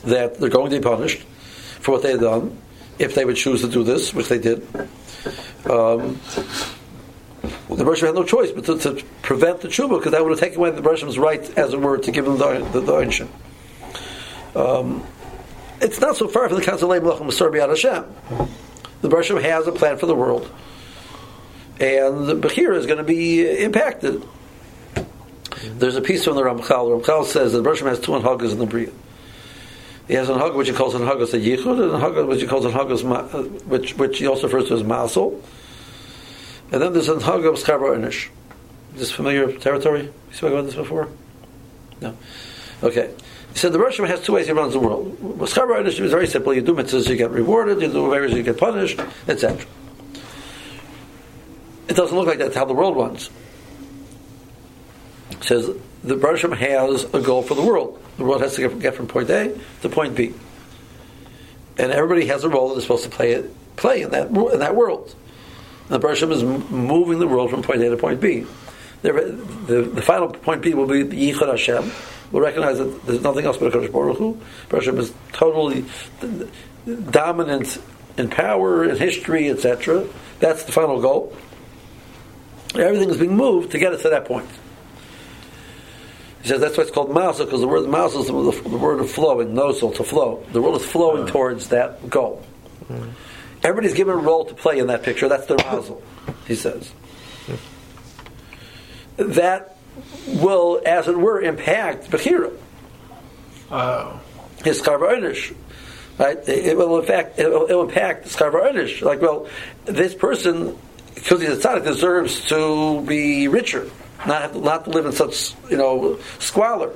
Speaker 1: that they're going to be punished for what they had done if they would choose to do this, which they did. Um, the Bershom had no choice but to, to prevent the tshuva because that would have taken away the Bershom's right, as it were, to give them the the, the. Um, It's not so far from the concept of Hashem. The Bershom has a plan for the world, and the Bechira is going to be impacted. There's a piece from the Ramchal. Ramchal says that the Bershom has two anhagas in the Bria. He has an anhaga which he calls an anhagas a yichud, and an anhaga which he calls an anhagas ma- uh, which which he also refers to as mazel. And then there's an anhaga of inish. Is this familiar territory? You spoke about this before? No. Okay. He said the Bershom has two ways he runs the world. Inish is very simple. You do mitzvahs, you get rewarded. You do favors, you get punished, etc. It doesn't look like that's how the world runs He says the Bershom has a goal for the world. The world has to get, from point A to point B, and everybody has a role that they're supposed to play it, play in that in that world. And the Bershom is moving the world from point A to point B. The, the, the final point B will be the Yichud Hashem. We'll recognize that there's nothing else but a Kodesh Baruch Hu. Bershom is totally dominant in power, in history, etc. That's the final goal. Everything is being moved to get us to that point. He says that's why it's called mazel because the word mazel is the, the word of flowing, nosel to flow. The world is flowing towards that goal.
Speaker 3: Mm.
Speaker 1: Everybody's given a role to play in that picture. That's their mazel, he says. That will, as it were, impact Bechira,
Speaker 2: Oh.
Speaker 1: his Karva Right? It will, in fact, it will, it will impact Karva Like, well, this person, because he's a tzaddik, deserves to be richer not to, not to live in such you know squalor.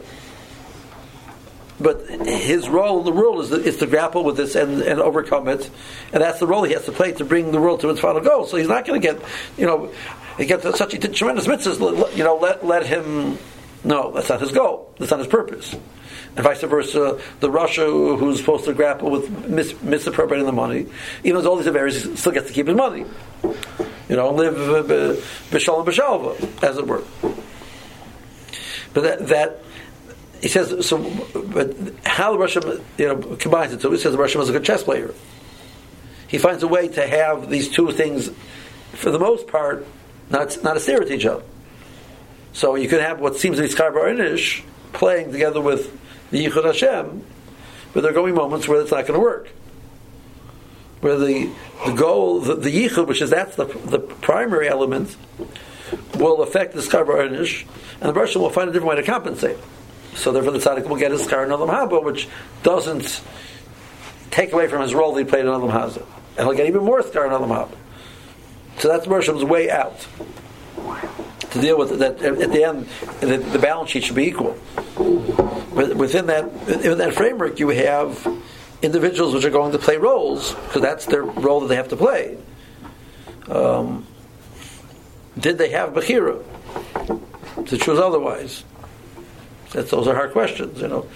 Speaker 1: But his role in the world is to, is to grapple with this and, and overcome it, and that's the role he has to play to bring the world to its final goal. So he's not going to get, you know, he gets such a tremendous mitzvahs. You know, let let him. No, that's not his goal. That's not his purpose. And vice versa, the Russia who's supposed to grapple with mis- misappropriating the money, even though all these areas, he still gets to keep his money you know, live uh, b'shalom b'shalva, as it were. But that, that he says so. But how the Russian you know combines it? So he says the Russian is a good chess player. He finds a way to have these two things, for the most part, not not a stare at each other. So you could have what seems to be Skarbor Inish playing together with the Yichud Hashem, but there are going moments where it's not going to work where the, the goal, the, the yichud, which is that's the, the primary element, will affect the skar ba'arnish, and the person will find a different way to compensate. So therefore, the tzaddik will get his skar in Olam Haba, which doesn't take away from his role that he played in Olam Hazeh, and he'll get even more skar in Olam Haba. So that's Mershem's way out to deal with it. That at the end, the, the balance sheet should be equal. But within that, within that framework, you have individuals which are going to play roles because that's their role that they have to play. Um, did they have Bechira to choose otherwise? That's, those are hard questions, you know.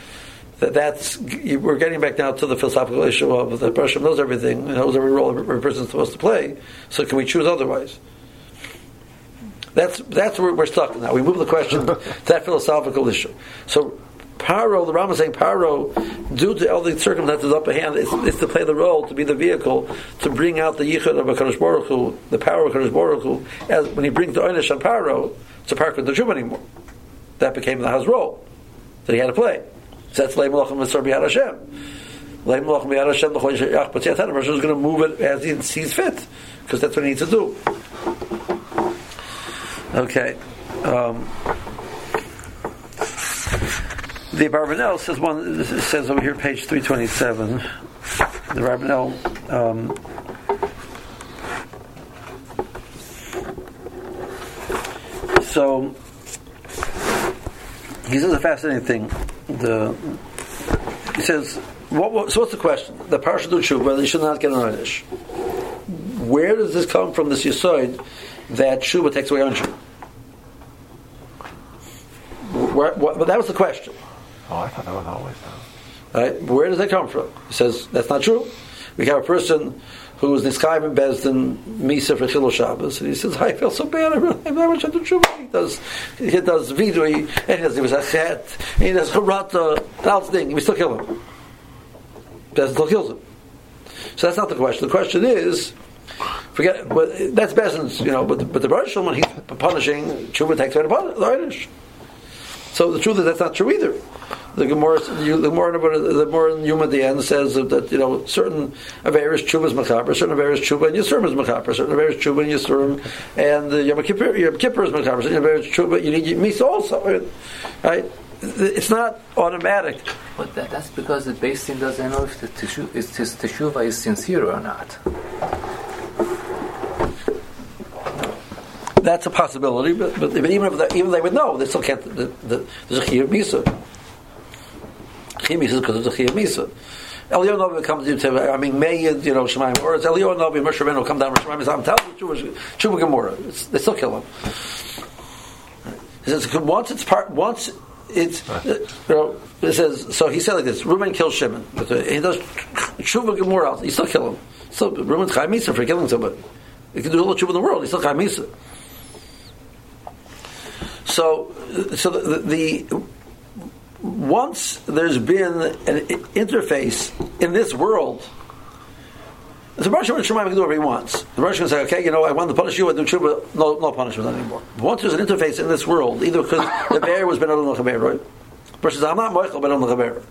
Speaker 1: That, that's we're getting back now to the philosophical issue of the person knows everything, knows every role every person is supposed to play. So can we choose otherwise? That's that's where we're stuck now. We move the question to that philosophical issue. So Paro, the Rambam is saying Paro, due to all the circumstances up ahead, is, is to play the role, to be the vehicle, to bring out the yichud of HaKadosh Baruch Hu, the power of HaKadosh Baruch Hu, as when he brings the Einish on Paro, so Paro couldn't do anymore. That became the house role that he had to play. So that's Leim Lochem Mitzvah B'Yad Hashem. Leim Lochem B'Yad Hashem L'chol Yishayach B'Tziyat Hashem. Rosh is going to move it as he sees fit, because that's what he needs to do. Okay. Um, the Barbanel says one says over here, page three twenty seven. The Barbanel um, so he says a fascinating thing. The he says, what, what, so what's the question? The parsha do tshuva, they should not get an einish. Where does this come from? This yisoid that tshuva takes away ownership. Where, what, but that was the question.
Speaker 2: Oh, I thought that was always that.
Speaker 1: Right? Where does that come from? He says that's not true. We have a person who is niskayim in Beis Din Misa for Chilul Shabbos, and he says, "I feel so bad. I really, I really want to. He does, he does vidu, and he does, he was a chet, and he does charata, that thing. We still kill him. Beis Din still kills him. So that's not the question. The question is. Forget, but that's Beis Din's, you know. But but the Baruch when he's punishing, tshuva takes away the punish. So the truth is that's not true either. The Gemara, the more the more in Yuma at the end says that you know certain Averis Chuba is Mechaber, certain Averis Chuba and Yisurim is Mechaber, certain Averis Chuba and Yisurim, and the Yom Kippur, Yom Kippur is Mechaber, certain Averis Chuba you need Misa also, right? It's not automatic.
Speaker 4: But that, that's because the base thing doesn't know if the teshuva is, his teshuva is sincere or not.
Speaker 1: That's a possibility, but, but even if they, even they would know, they still can't. The, the, there's a chiyuv misa. Chiyuv misa because there's a chiyuv misa. Eliyahu Novi comes to, I mean, May, you know, Shemaim, or it's Eliyahu Novi, Moshe Rabbeinu come down, Shemaim, I'm telling you, Gemara. It's, they still kill him. He says, once it's part, once it's, you know, it says, so he said like this, Reuben kills Shimon. But uh, he does Tshuva Gemara, he still kill him. So Reuben's Chai Misa for killing somebody. He can do all the Tshuva in the world, he's still Chai Misa. So, uh, so the, the, once there's been an interface in this world, the Rosh Hashanah can do whatever he wants. The Rosh can say, okay, you know, I want to punish you, I do tshuva, no, no punishment anymore. But once there's an interface in this world, either because the bear was Ben Adam Chaber, right? Rosh says, I'm not mochel Ben Adam Chaber.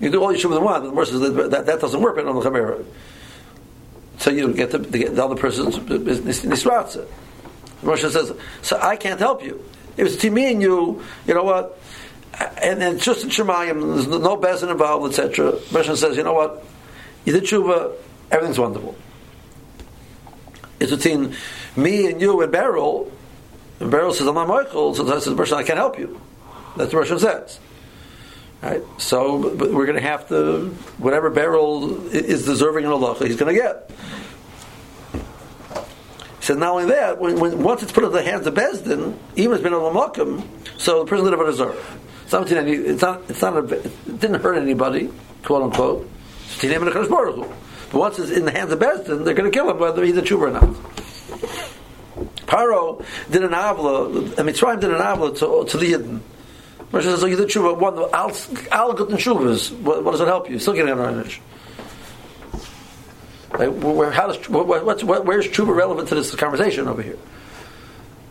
Speaker 1: You do all your tshuva you want, but the Rosh says that, that, doesn't work Ben Adam Chaber. So you don't get the, the, the other person's nisratza. Moshe says, so I can't help you. If it's to me and you, you know what? And then just in Shemayim, there's no bezin involved, etc. Moshe says, you know what? You did tshuva, everything's wonderful. It's between me and you and Beryl. And Beryl says, I'm not mochel. So I says, I can't help you. That's what Moshe says. Right? So we're going to have to, whatever Beryl is deserving in Allah, he's going to get. Said, not only that, when, when, once it's put in the hands of Beis Din, even it's been a lamakim, so the person didn't have a deserve. It's not, it's not, a, it didn't hurt anybody, quote unquote. But once it's in the hands of Beis Din, they're going to kill him whether he's a tshuva or not. Paro did an avla, I mean, Mitzrayim did an avla to, to the Yidden. Moshe says, so you did tshuva, one, al, al good tshuvas, what, what does it help you? Still getting an orange. Like, where, how does, what, what's, what, where's tshuva relevant to this conversation over here?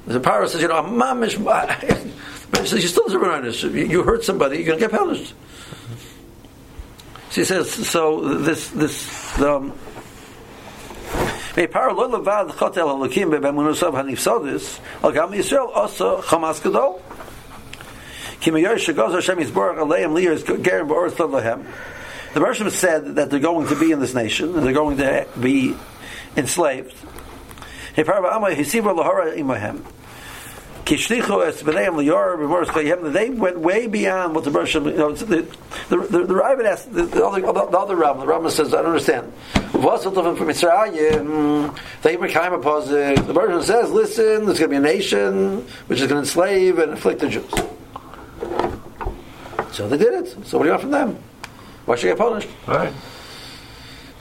Speaker 1: The Paro says, you know, mamish, but says, you still deserve an honest. You hurt somebody, you're going to get punished. She says, so this, this, um, Paro lo levad chotel halakim bebemunusav hanifsodis, al gam Yisrael also chamas gadol. Kim yosh shagos Hashem yisborach aleim liyos gerim ba'oretz lahem. The Bershom said that they're going to be in this nation, and they're going to be enslaved. They went way beyond what the Bershom, you know, the, the, the, the asked, the, the other, the other Raavad, the says, I don't understand. The? They became a positive. The Bershom says, listen, there's going to be a nation which is going to enslave and afflict the Jews. So they did it. So what do you want from them? Why should they get punished?
Speaker 2: Right.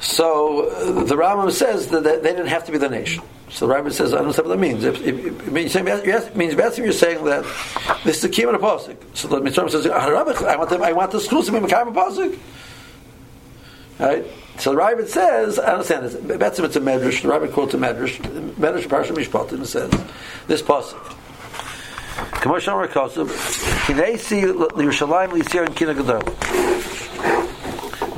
Speaker 1: So uh, the Rambam says that they didn't have to be the nation. So the Rambam says, I don't know what that means. If, if, if, means, it means basically you're saying that this is the key of the pasuk. So the Mitzvah says, I want them, I want the schools to be Mekayim pasuk. Right? So the Raavad says, I understand this. Betzim it's a medrash. The Raavad quotes a medrash. Medrash Parsha Mishpatim says this pasuk. Commercial Rakosav, Kinesi Yerushalayim Lisir and Kina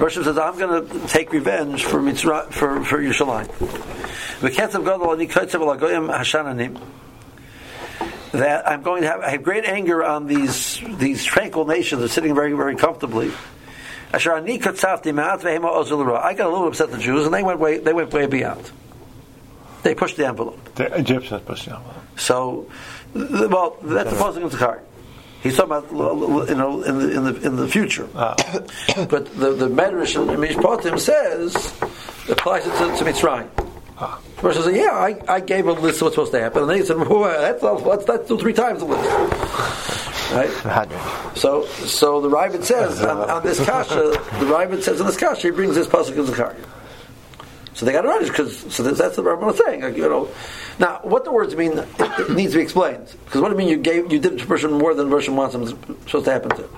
Speaker 1: Roshim says, I'm going to take revenge for Mitzrayim, for, for Yerushalayim. V'ketzav Gadol ani kotzav alagoyim hashananim. That I'm going to have, I have great anger on these these tranquil nations that are sitting very, very comfortably. Asher ani kotzavti ma'at v'hema ozul ra. I got a little upset the Jews, and they went way, they went way beyond. They pushed the envelope.
Speaker 2: The Egyptians pushed the envelope.
Speaker 1: So, well, that's the posting of the card. He's talking about you know in the in the in the future.
Speaker 2: Ah.
Speaker 1: But the the Medrash in Mishpatim says applies it to, to Mitzrayim.
Speaker 2: Ah.
Speaker 1: The person says, "Yeah, I, I gave a list of what's supposed to happen," and they said, well, "That's that's that's two three times the list." Right. So so the Raavad says on, on this kasha, the Raavad says on this kasha, he brings this pasuk of Zakar. So they got it right because so that's, that's the Rambam saying. Like, you know, now what the words mean it, needs to be explained because what do you mean you gave you did to a person more than the person wants them supposed to happen to?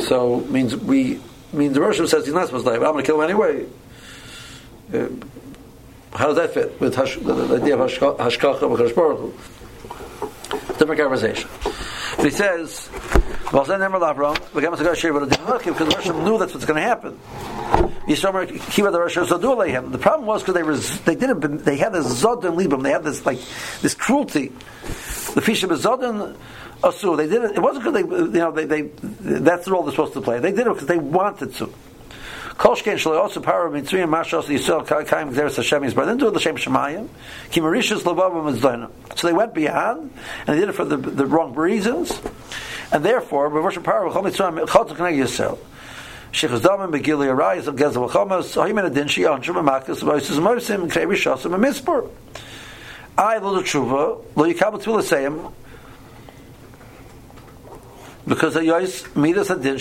Speaker 1: So means we means the Roshim says he's not supposed to die. but I'm going to kill him anyway. Uh, how does that fit with hash, the, the idea of hashka- hashkacha b'kadosh baruch? Different conversation. But he says, "Well, then never Avram, because the Roshim knew that's what's going to happen." The problem was because they res, they didn't they had this zod and libam they had this like this cruelty. The fisha zod and asur they did it. Wasn't because they you know they, they that's the role they're supposed to play. They did it because they wanted to. Kolshken shaloi also power mitzrayim mashos yisrael kaim gzeres Hashem is into the shem shemayim kimarishus lavavam mizdona. So they went beyond and they did it for the, the wrong reasons, and therefore b'voshim power v'chol mitzrayim chotok neg yisrael. Shechus Damim, Begili Arayis, Vachomas, Adin, Tshuva, Lo Tfilah Seyim, because the Yois Midas Adin.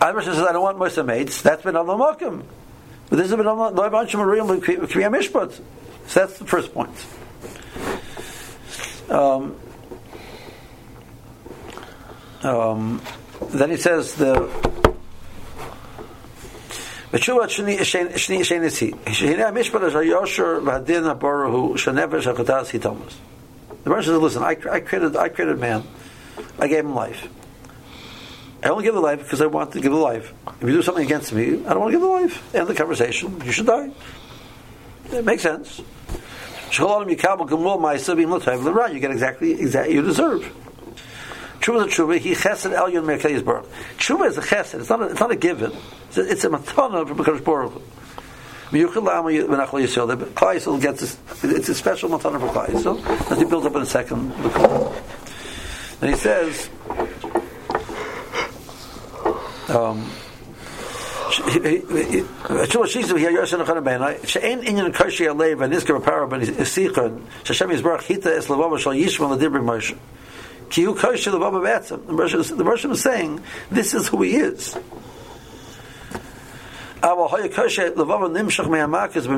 Speaker 1: Irish says, I don't want Mosa mates. That's been on the Mokim. But this has been on the Anshim, Aroyim, Kriya Mishpat. So that's the first point. Um, um, then he says the. The verse says, "Listen, I, I created I created man. I gave him life. I only give the life because I want to give the life. If you do something against me, I don't want to give the life. End the conversation. You should die. It makes sense. You get exactly exactly you deserve. Tshuva is a tshuva. He chesed elyon merkeiz baruch. Tshuva is a chesed. It's not a, it's not a given. It's a, it's a matana from Hakadosh Baruch. Yisrael. Gets this. It's a special matana for Klai Yisrael that he builds up in a second. And he says. Um, Shul Shizu here alev and. Ki hu kashi levava be'etzem. The Moshe is saying this is who he is. Aval hoya kashi levava nimshach me'amakas.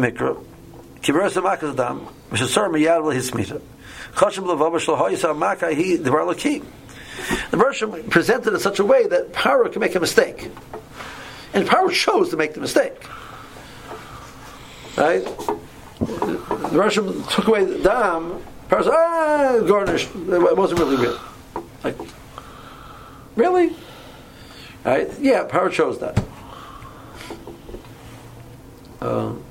Speaker 1: Ki beres amakas adam. V'shasar miyad l'hismita. Chashim levava shal hoya sa devar lakim. The Moshe presented in such a way that Paro can make a mistake. And Paro chose to make the mistake. Right? The Russian took away the dam. Said, ah, garnished. It wasn't really real. Like, really? Right? Yeah, Paro chose that. Um,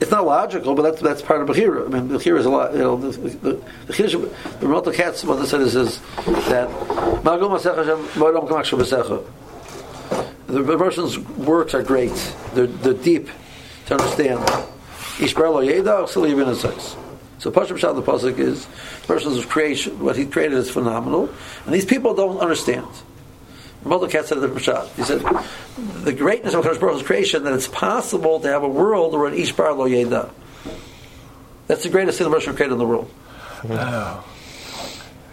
Speaker 1: it's not logical, but that's that's part of Bechira. I mean, Bechira is a lot. You know, the the the the Ramot Katz, what they said is, is that. The person's works are great. They're, they're deep to understand. Ishbarlo Yeda Salivin and says. So Pashim Shah the pasuk is the of creation. What he created is phenomenal, and these people don't understand. Mordecai said the Pshat. He said, the greatness of Hakadosh Baruch Hu's creation that it's possible to have a world where an Ishbar lo yeda. That's the greatest thing the Russian created in the world.
Speaker 2: Oh.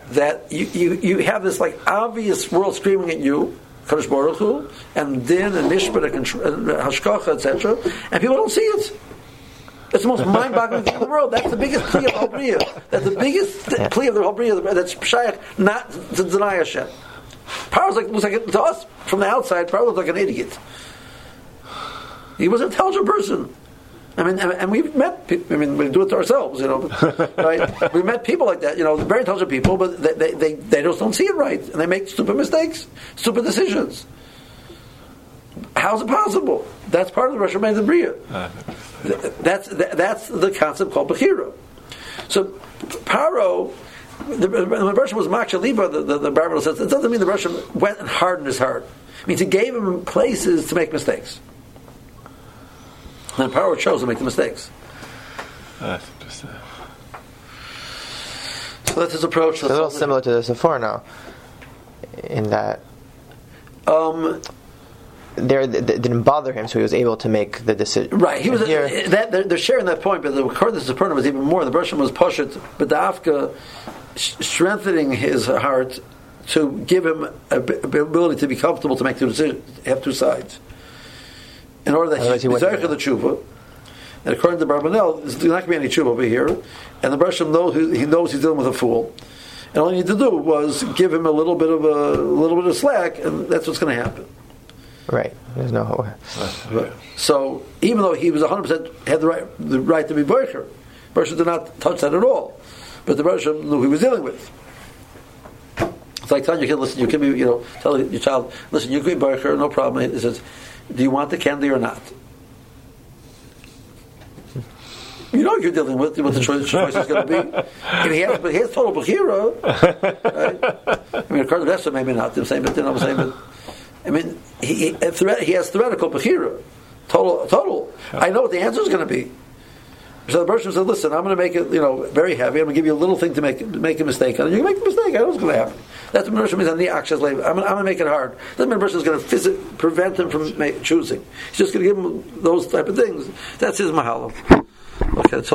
Speaker 1: That you, you, you have this like obvious world screaming at you, Hakadosh Baruch Hu, and din and mishpat and hashkacha, etc., and people don't see it. It's the most mind-boggling thing in the world. That's the biggest plea of the whole That's the biggest plea of the whole That's Pshayach not to deny Hashem. Paro's like looks like to us from the outside. Paro looks like an idiot. He was an intelligent person. I mean, and, we've met. People, I mean, we do it to ourselves, you know. Right? We've met people like that, you know, very intelligent people, but they, they, they, they just don't see it right, and they make stupid mistakes, stupid decisions. How's it possible? That's part of the Russian Man's Bria. Th- That's that, that's the concept called Bechira. So Paro, the, when the Russian was Machaliba, the, the, the Bible says it doesn't mean the Russian went and hardened his heart. It means he gave him places to make mistakes. And Paro chose to make the mistakes.
Speaker 2: That's just, uh,
Speaker 1: So that's his approach.
Speaker 3: It's a little similar to the Sforno, in that
Speaker 1: Um,
Speaker 3: there it didn't bother him, so he was able to make the decision.
Speaker 1: Right, he was.
Speaker 3: Here, uh,
Speaker 1: that, they're, they're sharing that point, but the according to Supernum was even more. The Russian was pushed, but the Afka strengthening his heart to give him a b- ability to be comfortable to make two decisions, have two sides, in order that
Speaker 3: Otherwise
Speaker 1: he
Speaker 3: he
Speaker 1: the tshuva. And according to Barbanel, there's not going to be any tshuva over here, and the Russian knows he knows he's dealing with a fool. And all he needed to do was give him a little bit of a, a little bit of slack, and that's what's going to happen.
Speaker 3: Right. There's no.
Speaker 1: So even though he was 100% had the right, the right to be Berker, Bershom did not touch that at all. But the Bershom knew he was dealing with. It's like telling your kid, listen, you can be, you know, tell your child, listen, you can be Berker, no problem. He says, do you want the candy or not? You know you're dealing with what the choice, choice is going to be. If he has, but he has total Bechira, right? I mean, according to Esther, maybe not. I'm saying, but then I'm saying, but I mean, he, he, he has theoretical Bechira. Total, total. I know what the answer is going to be. So the person said, "Listen, I'm going to make it, you know, very heavy. I'm going to give you a little thing to make make a mistake on. it. You can make a mistake. I know what's going to happen. That's what Mershon means on the actions labor. I'm, going- I'm going to make it hard. Doesn't mean Mershon is going to phys- prevent him from ma- choosing. He's just going to give him those type of things. That's his mahalo. Okay, so.